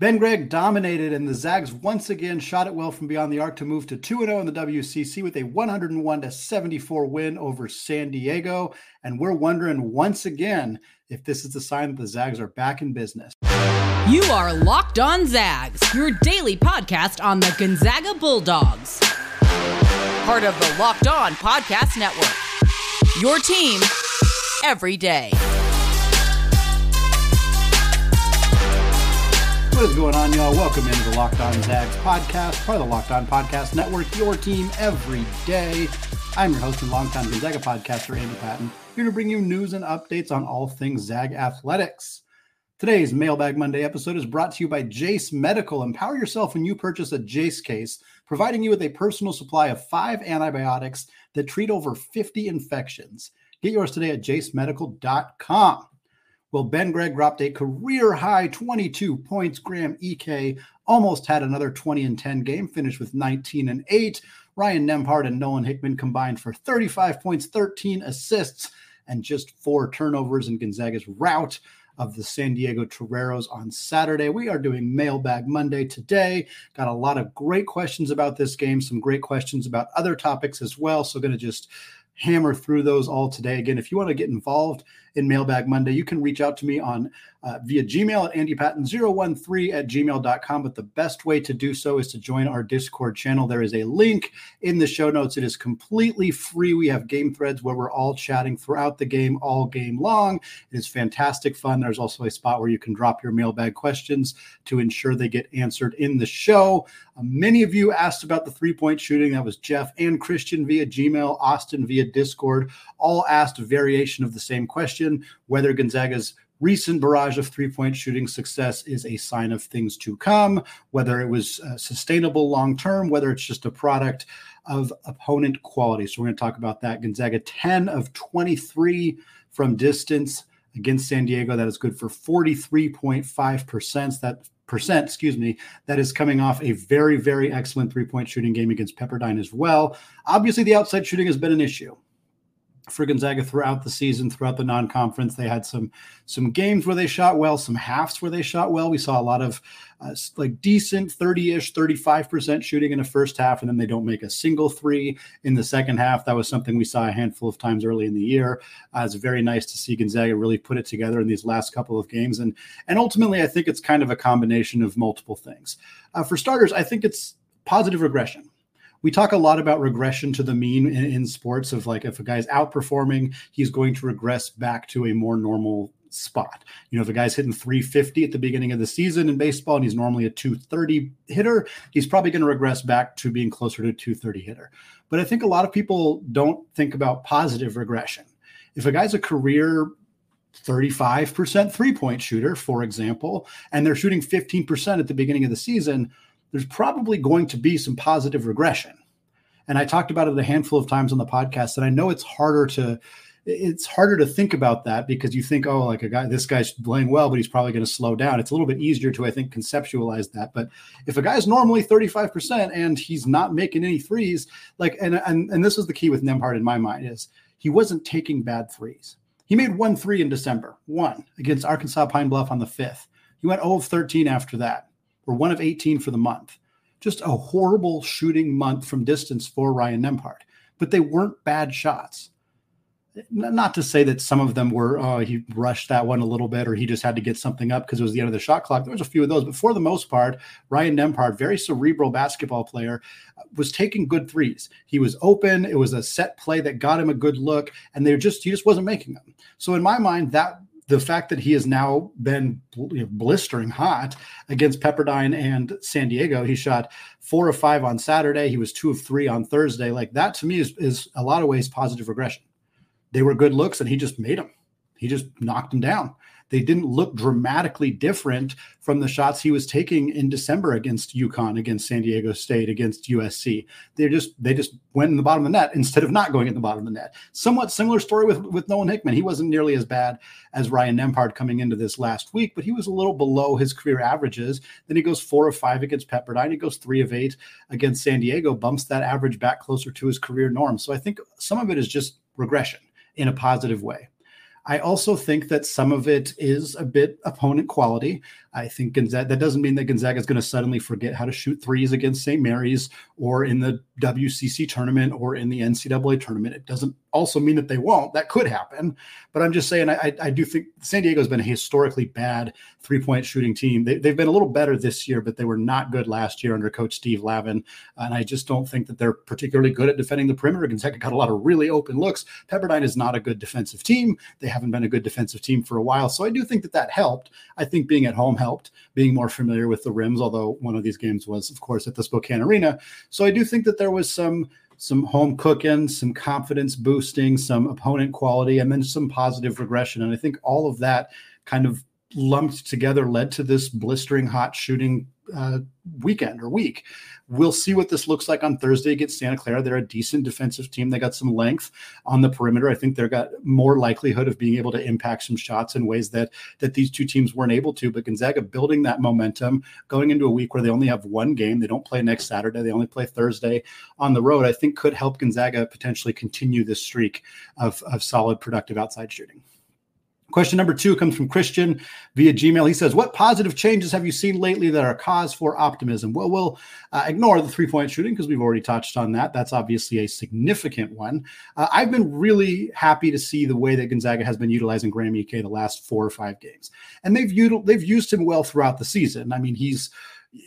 Ben Gregg dominated, and the Zags once again shot it well from beyond the arc to move to 2 0 in the WCC with a 101 74 win over San Diego. And we're wondering once again if this is the sign that the Zags are back in business. You are Locked On Zags, your daily podcast on the Gonzaga Bulldogs. Part of the Locked On Podcast Network. Your team every day. What is going on, y'all? Welcome into the Locked On Zags podcast, part of the Locked On Podcast Network, your team every day. I'm your host and longtime Gonzaga podcaster, Andy Patton, here to bring you news and updates on all things Zag athletics. Today's Mailbag Monday episode is brought to you by Jase Medical. Empower yourself when you purchase a Jase case, providing you with a personal supply of five antibiotics that treat over 50 infections. Get yours today at jasemedical.com. Well, Ben Gregg dropped a career high 22 points. Graham Ike almost had another 20 and 10 game, finished with 19 and 8. Ryan Nembhard and Nolan Hickman combined for 35 points, 13 assists, and just four turnovers in Gonzaga's rout of the San Diego Toreros on Saturday. We are doing Mailbag Monday today. Got a lot of great questions about this game, some great questions about other topics as well. So, going to just hammer through those all today. Again, if you want to get involved in Mailbag Monday, you can reach out to me on uh, via Gmail at andypatton013 at gmail.com. But the best way to do so is to join our Discord channel. There is a link in the show notes. It is completely free. We have game threads where we're all chatting throughout the game, all game long. It is fantastic fun. There's also a spot where you can drop your mailbag questions to ensure they get answered in the show. Uh, many of you asked about the three point shooting. That was Jeff and Christian via Gmail, Austin via Discord, all asked variation of the same question whether Gonzaga's recent barrage of three point shooting success is a sign of things to come, whether it was uh, sustainable long term, whether it's just a product of opponent quality. So, we're going to talk about that. Gonzaga 10 of 23 from distance against San Diego. That is good for 43.5%. That percent, excuse me, that is coming off a very, very excellent three point shooting game against Pepperdine as well. Obviously, the outside shooting has been an issue for Gonzaga throughout the season, throughout the non-conference. They had some some games where they shot well, some halves where they shot well. We saw a lot of uh, like decent 30-ish, 35% shooting in the first half, and then they don't make a single three in the second half. That was something we saw a handful of times early in the year. Uh, it's very nice to see Gonzaga really put it together in these last couple of games, and and ultimately, I think it's kind of a combination of multiple things. Uh, for starters, I think it's positive regression we talk a lot about regression to the mean in, in, sports of like if a guy's outperforming, he's going to regress back to a more normal spot. You know, if a guy's hitting 350 at the beginning of the season in baseball and he's normally a 230 hitter, he's probably going to regress back to being closer to a 230 hitter. But I think a lot of people don't think about positive regression. If a guy's a career 35% three point shooter, for example, and they're shooting 15% at the beginning of the season, there's probably going to be some positive regression. And I talked about it a handful of times on the podcast, and I know it's harder to it's harder to think about that because you think, oh, like a guy, this guy's playing well, but he's probably going to slow down. It's a little bit easier to, I think, conceptualize that. But if a guy's normally 35% and he's not making any threes, like, and and and this is the key with Nembhard in my mind is he wasn't taking bad threes. He made one three in December, one against Arkansas Pine Bluff on the fifth. He went 0 of 13 after that or one of 18 for the month. Just a horrible shooting month from distance for Ryan Nembhard. But they weren't bad shots. Not to say that some of them were, oh, he rushed that one a little bit, or he just had to get something up because it was the end of the shot clock. There was a few of those, but for the most part, Ryan Nembhard, very cerebral basketball player, was taking good threes. He was open. It was a set play that got him a good look, and they just he just wasn't making them. So in my mind, that the fact that he has now been blistering hot against Pepperdine and San Diego, he shot four of five on Saturday. He was two of three on Thursday. Like that to me is, is a lot of ways positive regression. They were good looks and he just made them. He just knocked them down. They didn't look dramatically different from the shots he was taking in December against UConn, against San Diego State, against USC. They just they just went in the bottom of the net instead of not going in the bottom of the net. Somewhat similar story with with Nolan Hickman. He wasn't nearly as bad as Ryan Nembhard coming into this last week, but he was a little below his career averages. Then he goes four of five against Pepperdine. He goes three of eight against San Diego, bumps that average back closer to his career norm. So I think some of it is just regression in a positive way. I also think that some of it is a bit opponent quality. I think Gonzaga, that doesn't mean that Gonzaga is going to suddenly forget how to shoot threes against St. Mary's or in the WCC tournament or in the NCAA tournament. It doesn't also mean that they won't. That could happen. But I'm just saying, I, I do think San Diego has been a historically bad three point shooting team. They, have been a little better this year, but they were not good last year under coach Steve Lavin. And I just don't think that they're particularly good at defending the perimeter. Gonzaga got a lot of really open looks. Pepperdine is not a good defensive team. They haven't been a good defensive team for a while. So I do think that that helped. I think being at home helped, being more familiar with the rims, although one of these games was, of course, at the Spokane Arena. So I do think that there was some some home cooking, some confidence boosting, some opponent quality, and then some positive regression. And I think all of that kind of lumped together led to this blistering hot shooting uh, weekend or week. We'll see what this looks like on Thursday against Santa Clara. They're a decent defensive team. They got some length on the perimeter. I think they've got more likelihood of being able to impact some shots in ways that that these two teams weren't able to. But Gonzaga building that momentum going into a week where they only have one game. They don't play next Saturday. They only play Thursday on the road. I think could help Gonzaga potentially continue this streak of, of solid productive outside shooting. Question number two comes from Christian via Gmail. He says, What positive changes have you seen lately that are cause for optimism? Well, we'll uh, ignore the three point shooting because we've already touched on that. That's obviously a significant one. Uh, I've been really happy to see the way that Gonzaga has been utilizing Graham Ike the last four or five games. And they've, util- they've used him well throughout the season. I mean, he's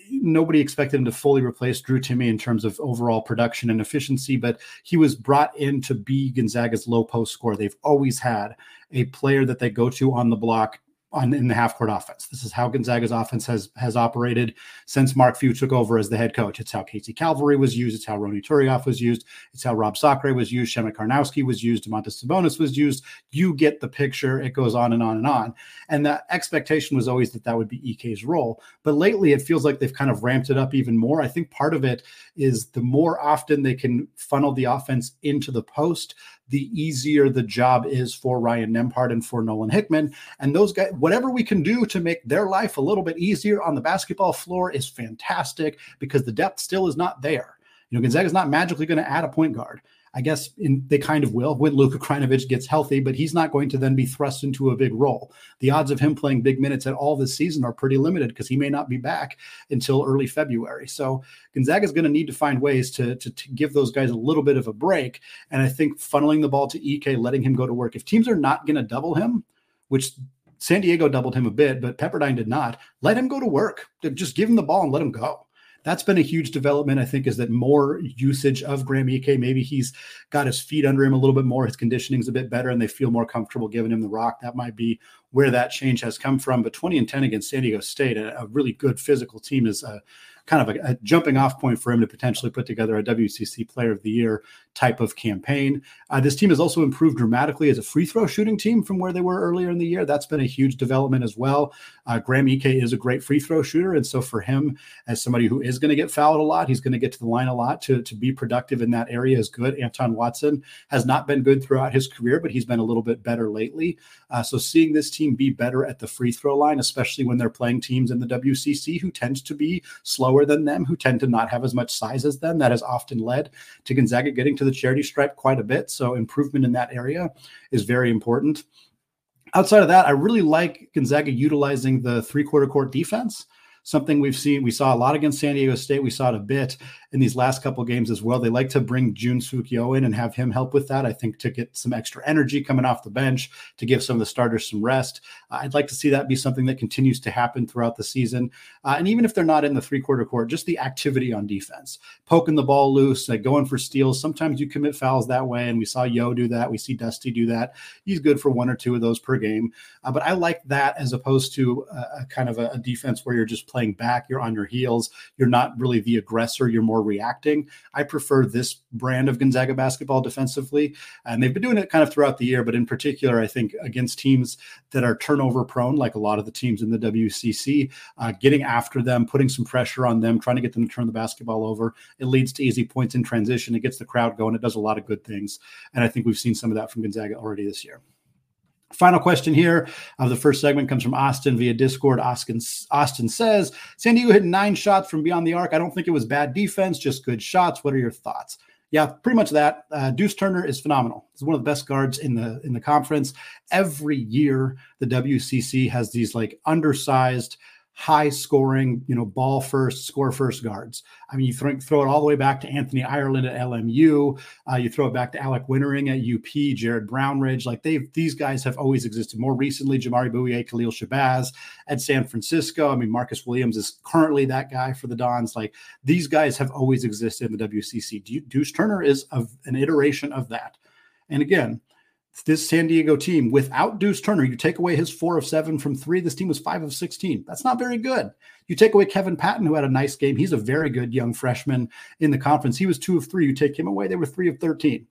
nobody expected him to fully replace Drew Timme in terms of overall production and efficiency, but he was brought in to be Gonzaga's low post scorer. They've always had a player that they go to on the block on in the half court offense. This is how Gonzaga's offense has has operated since Mark Few took over as the head coach. It's how Casey Calvary was used. It's how Ronny Turiaf was used. It's how Rob Sacre was used. Przemek Karnowski was used. Domantas Sabonis was used. You get the picture. It goes on and on and on. And the expectation was always that that would be Ike's role. But lately, it feels like they've kind of ramped it up even more. I think part of it is the more often they can funnel the offense into the post, the easier the job is for Ryan Nembhard and for Nolan Hickman. And those guys, whatever we can do to make their life a little bit easier on the basketball floor is fantastic because the depth still is not there. You know, Gonzaga is not magically going to add a point guard. I guess in, they kind of will when Luka Krajnovic gets healthy, but he's not going to then be thrust into a big role. The odds of him playing big minutes at all this season are pretty limited because he may not be back until early February. So Gonzaga is going to need to find ways to, to, to give those guys a little bit of a break. And I think funneling the ball to Ike, letting him go to work. If teams are not going to double him, which San Diego doubled him a bit, but Pepperdine did not. Let him go to work. Just give him the ball and let him go that's been a huge development. I think is that more usage of Graham Ike. Maybe he's got his feet under him a little bit more. His conditioning's a bit better, and they feel more comfortable giving him the rock. That might be where that change has come from. But 20 and 10 against San Diego State, a, a really good physical team, is a kind of a, a, jumping off point for him to potentially put together a WCC Player of the Year type of campaign. Uh, this team has also improved dramatically as a free throw shooting team from where they were earlier in the year. That's been a huge development as well. Uh, Graham Ike is a great free throw shooter, and so for him, as somebody who is going to get fouled a lot, he's going to get to the line a lot to to be productive in that area is good. Anton Watson has not been good throughout his career, but he's been a little bit better lately. Uh, so seeing this team be better at the free throw line, especially when they're playing teams in the WCC who tend to be slower than them, who tend to not have as much size as them, that has often led to Gonzaga getting to the charity stripe quite a bit. So improvement in that area is very important. Outside of that, I really like Gonzaga utilizing the three quarter court defense something we've seen. We saw a lot against San Diego State. We saw it a bit in these last couple games as well. They like to bring Jun Seok Yeo in and have him help with that. I think to get some extra energy coming off the bench to give some of the starters some rest. Uh, I'd like to see that be something that continues to happen throughout the season. Uh, and even if they're not in the three quarter court, just the activity on defense, poking the ball loose, like going for steals. Sometimes you commit fouls that way, and we saw Yeo do that. We see Dusty do that. He's good for one or two of those per game. Uh, but I like that as opposed to a, a kind of a, a defense where you're just playing back, you're on your heels, you're not really the aggressor, you're more reacting. I prefer this brand of Gonzaga basketball defensively. And they've been doing it kind of throughout the year, but in particular, I think against teams that are turnover prone, like a lot of the teams in the WCC, uh, getting after them, putting some pressure on them, trying to get them to turn the basketball over. It leads to easy points in transition. It gets the crowd going. It does a lot of good things. And I think we've seen some of that from Gonzaga already this year. Final question here of the first segment comes from Austin via Discord. Austin, Austin says San Diego hit nine shots from beyond the arc. I don't think it was bad defense, just good shots. What are your thoughts? yeah, pretty much that. Uh, Deuce Turner is phenomenal. He's one of the best guards in the in the conference. Every year, the WCC has these like undersized high scoring, you know, ball first, score first guards. I mean, you throw, throw it all the way back to Anthony Ireland at LMU. Uh, you throw it back to Alec Wintering at UP, Jared Brownridge. Like they've these guys have always existed. More recently, Jamari Bouyea, Khalil Shabazz at San Francisco. I mean, Marcus Williams is currently that guy for the Dons. Like these guys have always existed in the WCC. Deuce Turner is of an iteration of that. And again, this San Diego team without Deuce Turner, you take away his four of seven from three. This team was five of 16. That's not very good. You take away Kevin Patton, who had a nice game. He's a very good young freshman in the conference. He was two of three. You take him away, they were three of 13.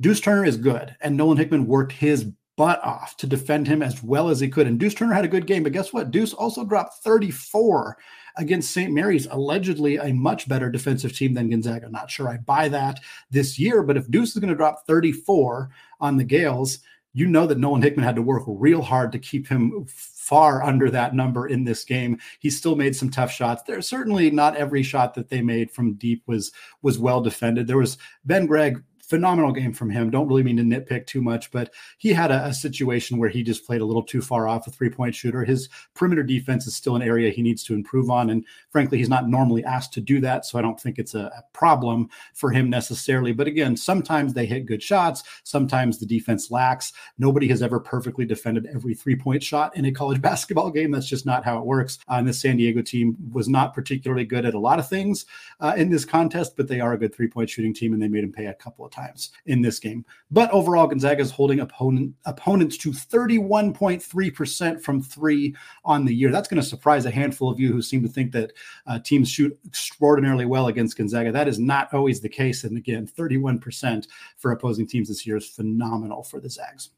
Deuce Turner is good, and Nolan Hickman worked his butt off to defend him as well as he could. And Deuce Turner had a good game, but guess what? Deuce also dropped 34 against St. Mary's, allegedly a much better defensive team than Gonzaga. Not sure I buy that this year, but if Deuce is going to drop 34 on the Gales, you know that Nolan Hickman had to work real hard to keep him far under that number in this game. He still made some tough shots. There's certainly not every shot that they made from deep was was well defended. There was Ben Gregg phenomenal game from him. Don't really mean to nitpick too much, but he had a, a situation where he just played a little too far off a three point shooter. His perimeter defense is still an area he needs to improve on. And frankly, he's not normally asked to do that. So I don't think it's a, a problem for him necessarily. But again, sometimes they hit good shots, sometimes the defense lacks. Nobody has ever perfectly defended every three point shot in a college basketball game. That's just not how it works. Uh, and the San Diego team was not particularly good at a lot of things uh, in this contest, but they are a good three point shooting team and they made him pay a couple of times times in this game. But overall, Gonzaga is holding opponent opponents to 31.3% from three on the year. That's going to surprise a handful of you who seem to think that uh, teams shoot extraordinarily well against Gonzaga. That is not always the case. And again, 31% for opposing teams this year is phenomenal for the Zags.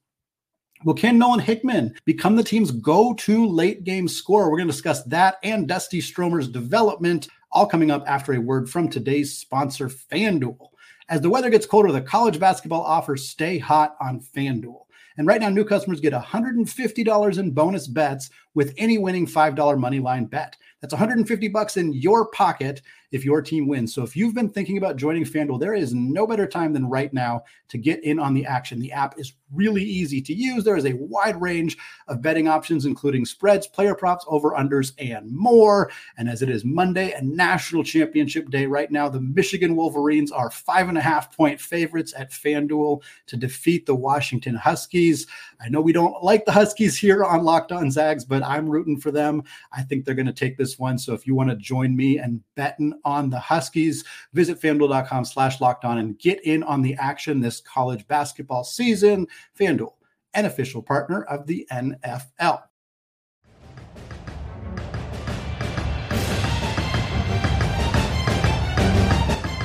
Will can Nolan Hickman become the team's go to late game scorer? We're going to discuss that and Dusty Stromer's development, all coming up after a word from today's sponsor, FanDuel. As the weather gets colder, the college basketball offers stay hot on FanDuel. And right now, new customers get $150 in bonus bets with any winning $5 money line bet. That's 150 bucks in your pocket if your team wins. So if you've been thinking about joining FanDuel, there is no better time than right now to get in on the action. The app is really easy to use. There is a wide range of betting options, including spreads, player props, over unders, and more. And as it is Monday and National Championship Day right now, the Michigan Wolverines are five and a half point favorites at FanDuel to defeat the Washington Huskies. I know we don't like the Huskies here on Locked On Zags, but I'm rooting for them. I think they're going to take this one. So if you want to join me and betting on the Huskies, visit fanduel.com slash locked on and get in on the action this college basketball season. FanDuel, an official partner of the NFL.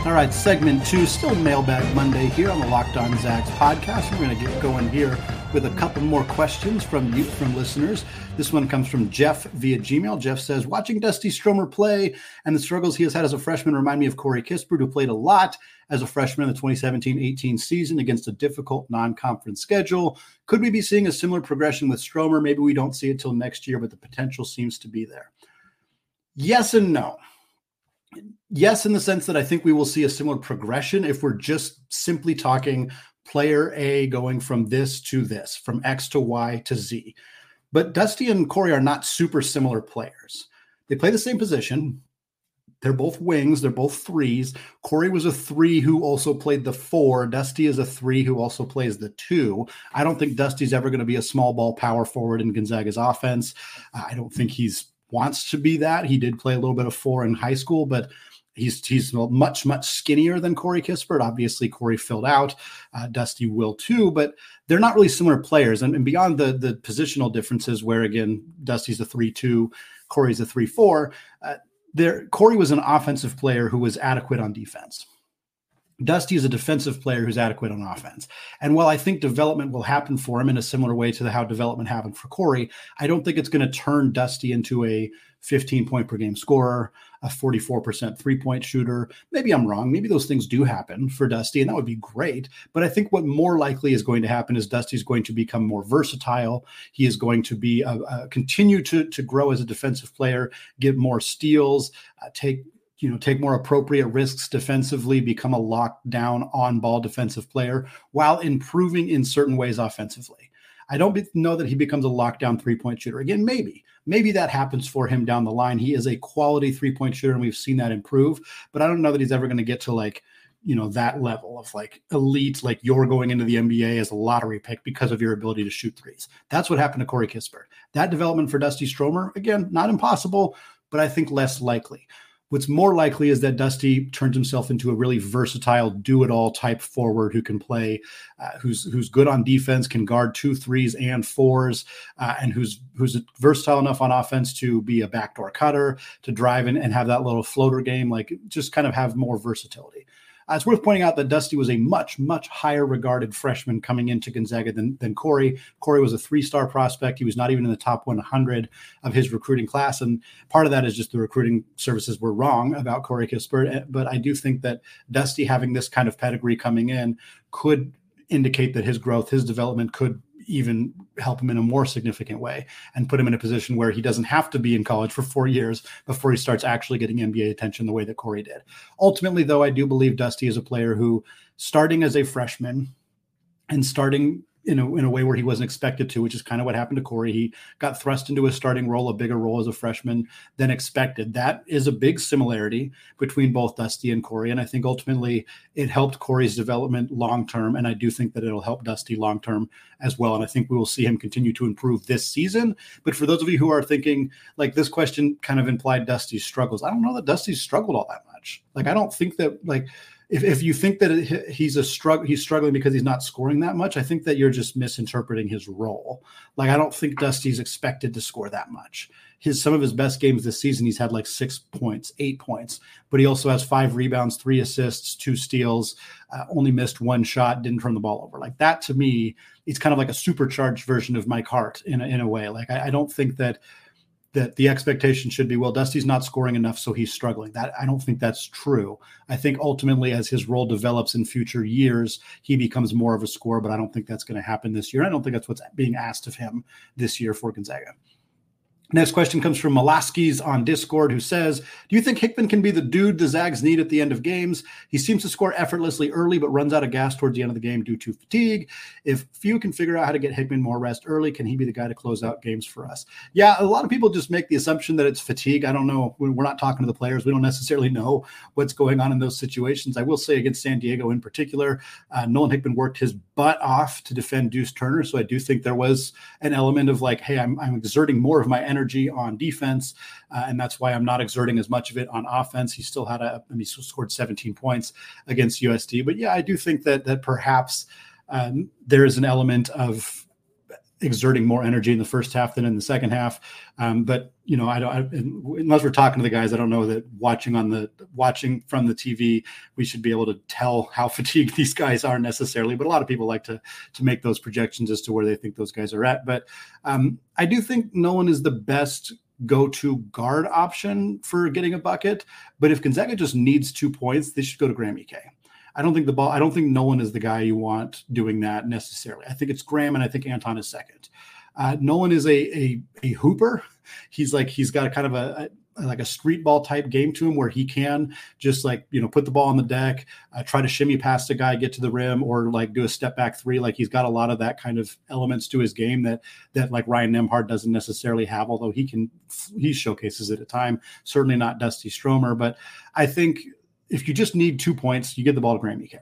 All right, segment two, still Mailbag Monday here on the Locked On Zags podcast. We're going to get going here with a couple more questions from you, from listeners. This one comes from Jeff via Gmail. Jeff says, "Watching Dusty Stromer play and the struggles he has had as a freshman remind me of Corey Kispert, who played a lot as a freshman in the 2017-18 season against a difficult non-conference schedule. Could we be seeing a similar progression with Stromer? Maybe we don't see it till next year, but the potential seems to be there." Yes and no yes, in the sense that I think we will see a similar progression if we're just simply talking player A going from this to this, from X to Y to Z. But Dusty and Corey are not super similar players. They play the same position. They're both wings. They're both threes. Corey was a three who also played the four. Dusty is a three who also plays the two. I don't think Dusty's ever going to be a small ball power forward in Gonzaga's offense. I don't think he's wants to be that. He did play a little bit of four in high school, but He's he's much much skinnier than Corey Kispert. Obviously, Corey filled out. Uh, Dusty will too, but they're not really similar players. And, and beyond the the positional differences, where again Dusty's a three two, Corey's a three four. Uh, there, Corey was an offensive player who was adequate on defense. Dusty is a defensive player who's adequate on offense. And while I think development will happen for him in a similar way to how development happened for Corey, I don't think it's going to turn Dusty into a 15 point per game scorer, a 44% three point shooter. Maybe I'm wrong. Maybe those things do happen for Dusty, and that would be great. But I think what more likely is going to happen is Dusty's going to become more versatile. He is going to be uh, uh, continue to, to grow as a defensive player, get more steals, uh, take you know take more appropriate risks defensively become a lockdown on ball defensive player while improving in certain ways offensively. I don't be- know that he becomes a lockdown three point shooter again. Maybe. Maybe that happens for him down the line. He is a quality three point shooter and we've seen that improve but i don't know that he's ever going to get to like you know that level of like elite like you're going into the nba as a lottery pick because of your ability to shoot threes. That's what happened to corey kispert. That development for dusty stromer again not impossible but i think less likely What's more likely is that Dusty turns himself into a really versatile, do-it-all type forward who can play, uh, who's who's good on defense, can guard two threes and fours, uh, and who's who's versatile enough on offense to be a backdoor cutter, to drive in and have that little floater game, like just kind of have more versatility. Uh, it's worth pointing out that Dusty was a much, much higher regarded freshman coming into Gonzaga than, than Corey. Corey was a three star prospect. He was not even in the top 100 of his recruiting class. And part of that is just the recruiting services were wrong about Corey Kispert. Eh, but I do think that Dusty having this kind of pedigree coming in could indicate that his growth, his development could even help him in a more significant way and put him in a position where he doesn't have to be in college for four years before he starts actually getting NBA attention the way that Corey did. Ultimately, though, I do believe Dusty is a player who, starting as a freshman and starting in a, in a way where he wasn't expected to, which is kind of what happened to Corey. He got thrust into a starting role, a bigger role as a freshman than expected. That is a big similarity between both Dusty and Corey. And I think ultimately it helped Corey's development long term. And I do think that it'll help Dusty long term as well. And I think we will see him continue to improve this season. But for those of you who are thinking, like this question kind of implied Dusty's struggles, I don't know that Dusty's struggled all that much. Like, I don't think that, like, if, if you think that he's a struggle, he's struggling because he's not scoring that much. I think that you're just misinterpreting his role. Like I don't think Dusty's expected to score that much. His some of his best games this season, he's had like six points, eight points, but he also has five rebounds, three assists, two steals, uh, only missed one shot, didn't turn the ball over. Like that to me, it's kind of like a supercharged version of Mike Hart in a, in a way. Like I, I don't think that that the expectation should be well dusty's not scoring enough so he's struggling. That i don't think that's true. I think ultimately as his role develops in future years he becomes more of a scorer but i don't think that's going to happen this year. I don't think that's what's being asked of him this year for gonzaga Next question comes from Molaskis on Discord, who says, Do you think Hickman can be the dude the Zags need at the end of games? He seems to score effortlessly early, but runs out of gas towards the end of the game due to fatigue. If Few can figure out how to get Hickman more rest early, can he be the guy to close out games for us? Yeah, a lot of people just make the assumption that it's fatigue. I don't know. We're not talking to the players. We don't necessarily know what's going on in those situations. I will say against San Diego in particular, uh, Nolan Hickman worked his butt off to defend Deuce Turner. So I do think there was an element of like, hey, I'm, I'm exerting more of my energy energy on defense, uh, and that's why I'm not exerting as much of it on offense. He still had a, I mean, he scored 17 points against USD, but yeah, I do think that that perhaps um, there is an element of exerting more energy in the first half than in the second half. Um, but you know, I don't I, unless we're talking to the guys. I don't know that watching on the watching from the TV, we should be able to tell how fatigued these guys are necessarily. But a lot of people like to to make those projections as to where they think those guys are at. But um, I do think Nolan is the best go-to guard option for getting a bucket. But if Gonzaga just needs two points, they should go to Graham Ike. I don't think the ball. I don't think Nolan is the guy you want doing that necessarily. I think it's Graham, and I think Anton is second. Uh, Nolan is a, a a hooper. He's like he's got a kind of a, a, like a street ball type game to him where he can just like you know put the ball on the deck, uh, try to shimmy past a guy, get to the rim, or like do a step back three. Like he's got a lot of that kind of elements to his game that that like Ryan Nembhard doesn't necessarily have. Although he can he showcases it at time. Certainly not Dusty Stromer, but I think if you just need two points, you get the ball to Graham Ike.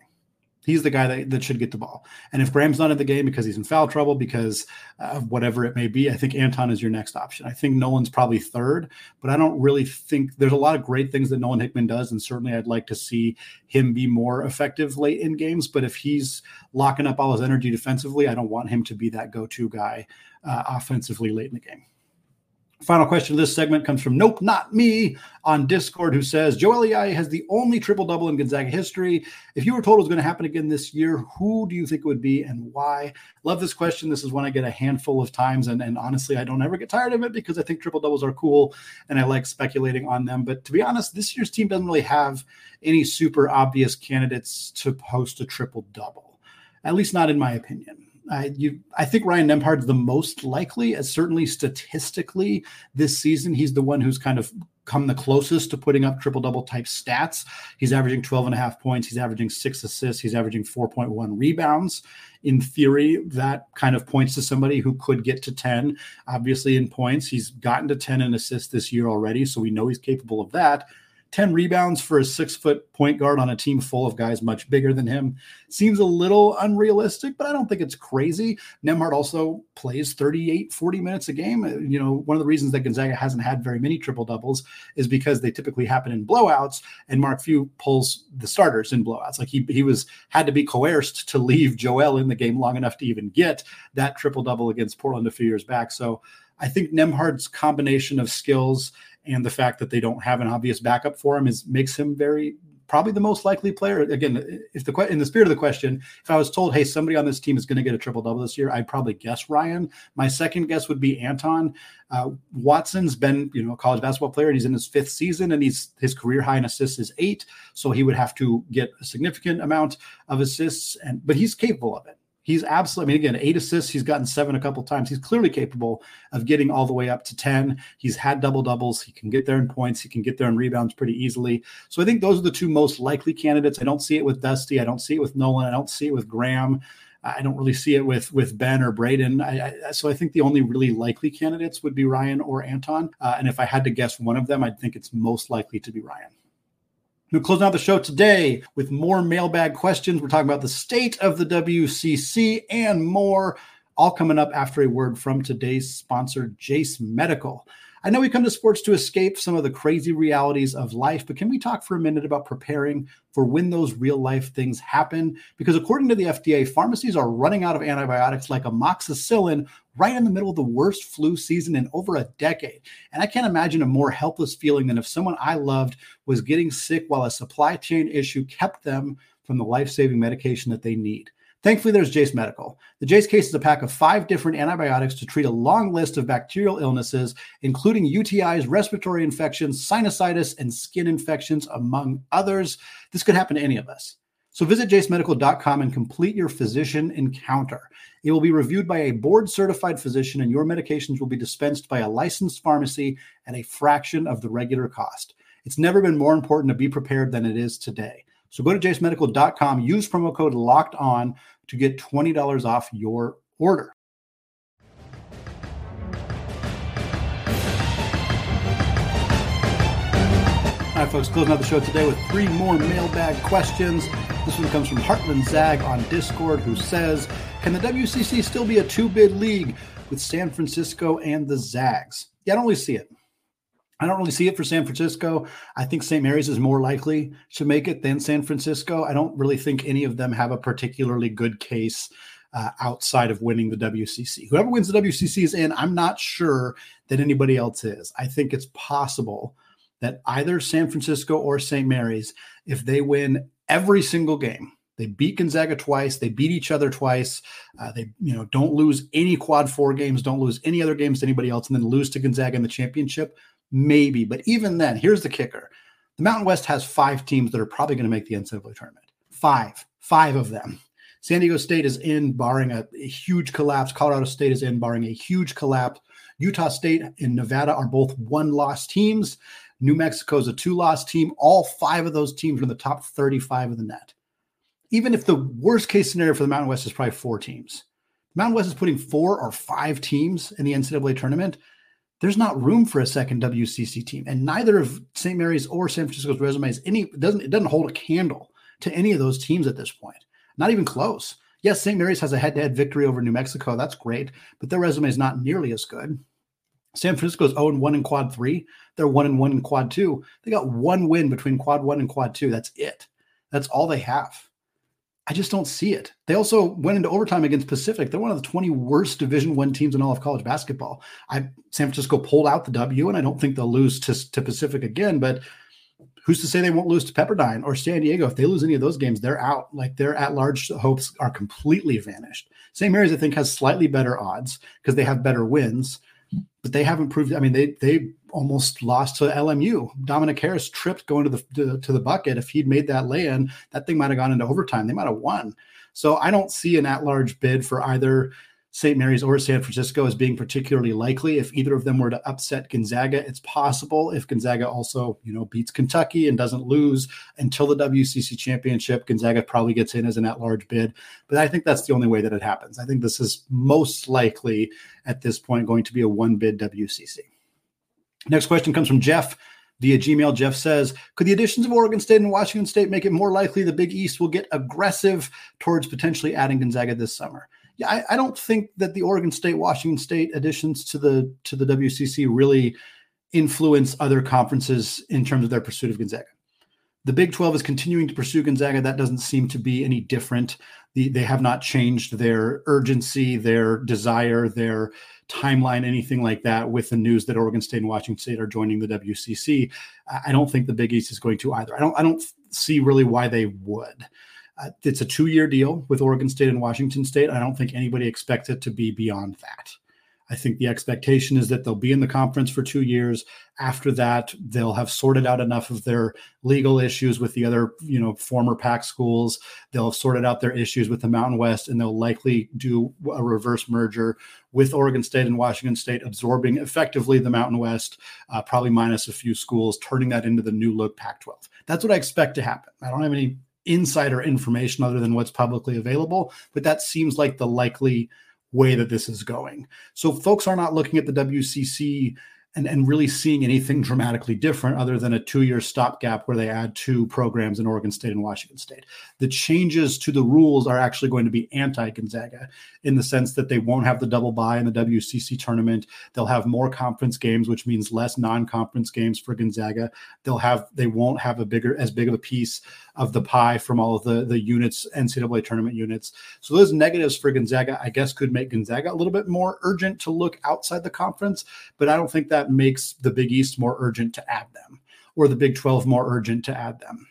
He's the guy that, that should get the ball. And if Graham's not in the game because he's in foul trouble, because of whatever it may be, I think Anton is your next option. I think Nolan's probably third, but I don't really think there's a lot of great things that Nolan Hickman does. And certainly I'd like to see him be more effective late in games. But if he's locking up all his energy defensively, I don't want him to be that go to guy uh, offensively late in the game. Final question of this segment comes from Nope, Not Me on Discord, who says Joel Ayayi has the only triple double in Gonzaga history. If you were told it was going to happen again this year, who do you think it would be and why? Love this question. This is one I get a handful of times, and, and honestly, I don't ever get tired of it because I think triple doubles are cool and I like speculating on them. But to be honest, this year's team doesn't really have any super obvious candidates to post a triple double, at least not in my opinion. I, you, I think Ryan Nembhard's the most likely, as certainly statistically this season, he's the one who's kind of come the closest to putting up triple double type stats. He's averaging 12 and a half points. He's averaging six assists. He's averaging 4.1 rebounds. In theory, that kind of points to somebody who could get to 10. Obviously, in points, he's gotten to 10 and assists this year already. So we know he's capable of that. 10 rebounds for a six foot point guard on a team full of guys much bigger than him seems a little unrealistic, but I don't think it's crazy. Nembhard also plays 38, 40 minutes a game. Uh, you know, one of the reasons that Gonzaga hasn't had very many triple doubles is because they typically happen in blowouts, and Mark Few pulls the starters in blowouts. Like he, he was had to be coerced to leave Joel in the game long enough to even get that triple double against Portland a few years back. So I think Nembhard's combination of skills and the fact that they don't have an obvious backup for him is makes him very probably the most likely player. Again, if the in the spirit of the question, if I was told, hey, somebody on this team is going to get a triple double this year, I'd probably guess Ryan. My second guess would be Anton. Uh, Watson's been you know a college basketball player, and he's in his fifth season, and he's his career high in assists is eight, so he would have to get a significant amount of assists, and but he's capable of it. He's absolutely, I mean, again, eight assists. He's gotten seven a couple times. He's clearly capable of getting all the way up to 10. He's had double doubles. He can get there in points. He can get there in rebounds pretty easily. So I think those are the two most likely candidates. I don't see it with Dusty. I don't see it with Nolan. I don't see it with Graham. I don't really see it with with Ben or Braden. I, I, so I think the only really likely candidates would be Ryan or Anton. Uh, and if I had to guess one of them, I'd think it's most likely to be Ryan. We're closing out the show today with more mailbag questions. We're talking about the state of the WCC and more, all coming up after a word from today's sponsor, Jase Medical. I know we come to sports to escape some of the crazy realities of life, but can we talk for a minute about preparing for when those real life things happen? Because according to the FDA, pharmacies are running out of antibiotics like amoxicillin right in the middle of the worst flu season in over a decade. And I can't imagine a more helpless feeling than if someone I loved was getting sick while a supply chain issue kept them from the life saving medication that they need. Thankfully, there's Jase Medical. The Jase case is a pack of five different antibiotics to treat a long list of bacterial illnesses, including UTIs, respiratory infections, sinusitis, and skin infections, among others. This could happen to any of us. So visit jasemedical.com and complete your physician encounter. It will be reviewed by a board certified physician, and your medications will be dispensed by a licensed pharmacy at a fraction of the regular cost. It's never been more important to be prepared than it is today. So go to jasemedical.com, use promo code locked on to get $20 off your order. All right, folks, closing out the show today with three more mailbag questions. This one comes from Heartland Zag on Discord, who says, Can the WCC still be a two bid league with San Francisco and the Zags? Yeah, I don't really see it. I don't really see it for San Francisco. I think St. Mary's is more likely to make it than San Francisco. I don't really think any of them have a particularly good case uh, outside of winning the WCC. Whoever wins the WCC is in. I'm not sure that anybody else is. I think it's possible that either San Francisco or St. Mary's, if they win every single game, they beat Gonzaga twice. They beat each other twice. Uh, they, you know, don't lose any quad four games. Don't lose any other games to anybody else, and then lose to Gonzaga in the championship. Maybe, but even then, here's the kicker: the Mountain West has five teams that are probably going to make the NCAA tournament. Five, five of them. San Diego State is in, barring a, a huge collapse. Colorado State is in, barring a huge collapse. Utah State and Nevada are both one-loss teams. New Mexico is a two-loss team. All five of those teams are in the top 35 of the net. Even if the worst case scenario for the Mountain West is probably four teams, Mountain West is putting four or five teams in the NCAA tournament there's not room for a second WCC team, and neither of St. Mary's or San Francisco's resumes any doesn't it doesn't hold a candle to any of those teams at this point. Not even close. Yes, St. Mary's has a head-to-head victory over New Mexico. That's great, but their resume is not nearly as good. San Francisco's 0 1 in quad three. They're 1 and 1 in quad two. They got one win between quad one and quad two. That's it. That's all they have. I just don't see it. They also went into overtime against Pacific. They're one of the 20 worst Division One teams in all of college basketball. I San Francisco pulled out the W, and I don't think they'll lose to, to Pacific again. But who's to say they won't lose to Pepperdine or San Diego? If they lose any of those games, they're out. Like their at-large hopes are completely vanished. St. Mary's, I think, has slightly better odds because they have better wins, but they haven't proved. I mean, they they almost lost to LMU. Dominic Harris tripped going to the to, to the bucket. If he'd made that lay in, that thing might have gone into overtime. They might have won. So I don't see an at large bid for either St. Mary's or San Francisco as being particularly likely. If either of them were to upset Gonzaga, it's possible. If Gonzaga also, you know, beats Kentucky and doesn't lose until the WCC championship, Gonzaga probably gets in as an at-large bid. But I think that's the only way that it happens. I think this is most likely at this point going to be a one-bid WCC. Next question comes from Jeff via Gmail. Jeff says, Could the additions of Oregon State and Washington State make it more likely the Big East will get aggressive towards potentially adding Gonzaga this summer? yeah, I, I, don't think that the Oregon State, Washington State additions to the to the WCC really influence other conferences in terms of their pursuit of Gonzaga. The Big 12 is continuing to pursue Gonzaga. That doesn't seem to be any different. The, they have not changed their urgency, their desire, their timeline, anything like that with the news that Oregon State and Washington State are joining the WCC. I don't think the Big East is going to either. I don't I don't see really why they would. Uh, it's a two year deal with Oregon State and Washington State. I don't think anybody expects it to be beyond that. I think the expectation is that they'll be in the conference for two years. After that, they'll have sorted out enough of their legal issues with the other, you know, former PAC schools. They'll have sorted out their issues with the Mountain West, and they'll likely do a reverse merger with Oregon State and Washington State, absorbing effectively the Mountain West, uh, probably minus a few schools, turning that into the new look Pac 12. That's what I expect to happen. I don't have any insider information other than what's publicly available, but that seems like the likely way that this is going. So folks are not looking at the WCC and, and really seeing anything dramatically different other than a two year stopgap where they add two programs in Oregon State and Washington State. The changes to the rules are actually going to be anti Gonzaga in the sense that they won't have the double bye in the WCC tournament. They'll have more conference games, which means less non conference games for Gonzaga. They'll have, they won't have a bigger, as big of a piece of the pie from all of the, the units, NCAA tournament units. So those negatives for Gonzaga, I guess, could make Gonzaga a little bit more urgent to look outside the conference, but I don't think that makes the Big East more urgent to add them or the Big 12 more urgent to add them.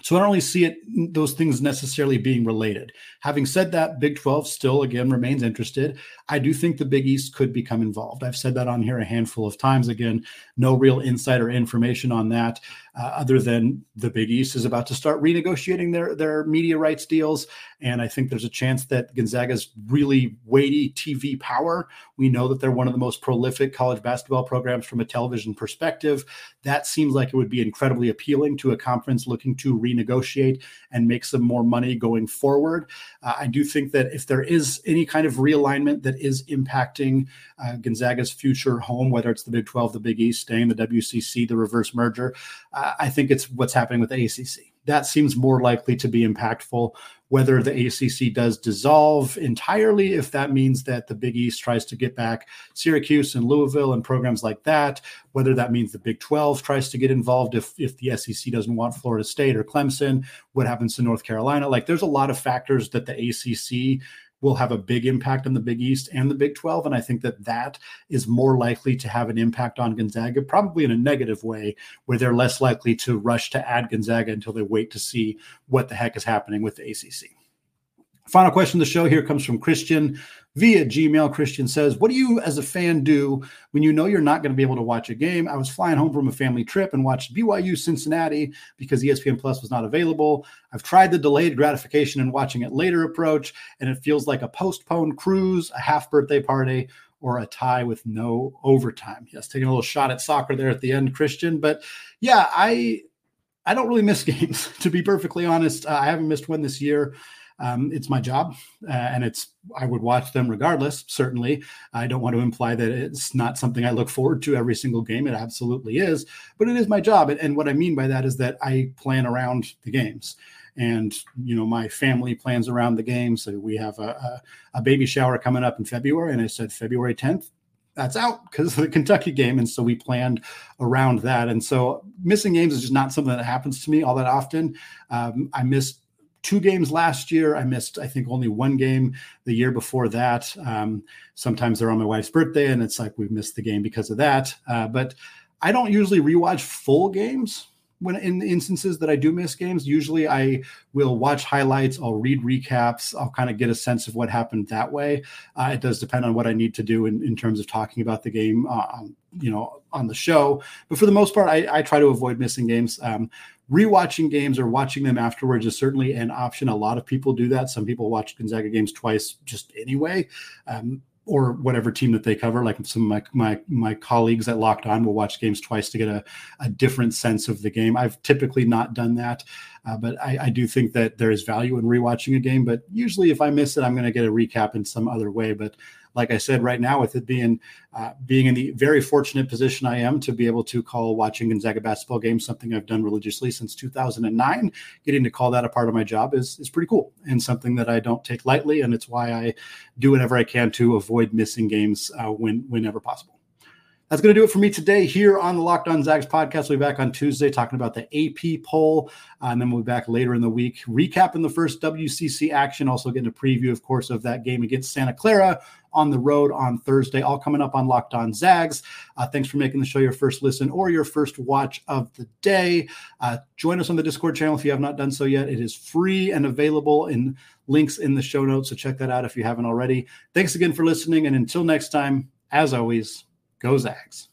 So I don't really see it those things necessarily being related. Having said that, Big 12 still again remains interested. I do think the Big East could become involved. I've said that on here a handful of times. Again, no real insider information on that, uh, other than the Big East is about to start renegotiating their their media rights deals, and I think there's a chance that Gonzaga's really weighty TV power. We know that they're one of the most prolific college basketball programs from a television perspective. That seems like it would be incredibly appealing to a conference looking to renegotiate and make some more money going forward. Uh, I do think that if there is any kind of realignment that is impacting uh, Gonzaga's future home, whether it's the Big 12, the Big East, staying the WCC, the reverse merger, uh, I think it's what's happening with the ACC. That seems more likely to be impactful whether the ACC does dissolve entirely, if that means that the Big East tries to get back Syracuse and Louisville and programs like that, whether that means the Big 12 tries to get involved if, if the SEC doesn't want Florida State or Clemson, what happens to North Carolina. Like there's a lot of factors that the ACC will have a big impact on the Big East and the Big 12. And I think that that is more likely to have an impact on Gonzaga, probably in a negative way, where they're less likely to rush to add Gonzaga until they wait to see what the heck is happening with the ACC. Final question of the show here comes from Christian via Gmail. Christian says, What do you as a fan do when you know you're not going to be able to watch a game? I was flying home from a family trip and watched BYU Cincinnati because ESPN Plus was not available. I've tried the delayed gratification and watching it later approach, and it feels like a postponed cruise, a half birthday party, or a tie with no overtime. Yes, taking a little shot at soccer there at the end, Christian. But yeah, I I don't really miss games, to be perfectly honest. Uh, I haven't missed one this year. Um, it's my job, uh, and it's I would watch them regardless. Certainly, I don't want to imply that it's not something I look forward to every single game. It absolutely is, but it is my job. And, and what I mean by that is that I plan around the games and you know my family plans around the games. So we have a, a, a, baby shower coming up in February, and I said February 10th. That's out because of the Kentucky game, and so we planned around that. And so missing games is just not something that happens to me all that often. Um, I missed two games last year. I missed, I think, only one game the year before that. Um, sometimes they're on my wife's birthday, and it's like we've missed the game because of that. Uh, but I don't usually rewatch full games. when in the instances that I do miss games. Usually I will watch highlights, I'll read recaps, I'll kind of get a sense of what happened that way. Uh, it does depend on what I need to do in, in terms of talking about the game, uh, you know, on the show. But for the most part, I, I try to avoid missing games. Um, rewatching games or watching them afterwards is certainly an option. A lot of people do that. Some people watch Gonzaga games twice just anyway. Um, or whatever team that they cover. Like some of my my my colleagues at Locked On will watch games twice to get a, a different sense of the game. I've typically not done that, uh, but I, I, do think that there is value in rewatching a game. But usually, if I miss it, I'm going to get a recap in some other way. But like I said, right now with it being uh, being in the very fortunate position I am to be able to call watching Gonzaga basketball games, something I've done religiously since 2009. Getting to call that a part of my job is is pretty cool and something that I don't take lightly, and it's why I do whatever I can to avoid missing games uh, when whenever possible. That's going to do it for me today here on the Locked On Zags podcast. We'll be back on Tuesday talking about the AP poll, uh, and then we'll be back later in the week recapping the first WCC action. Also getting a preview, of course, of that game against Santa Clara on the road on Thursday. All coming up on Locked On Zags. Uh, thanks for making the show your first listen or your first watch of the day. Uh, join us on the Discord channel if you have not done so yet. It is free and available in links in the show notes, so check that out if you haven't already. Thanks again for listening, and until next time, as always. Go Zags.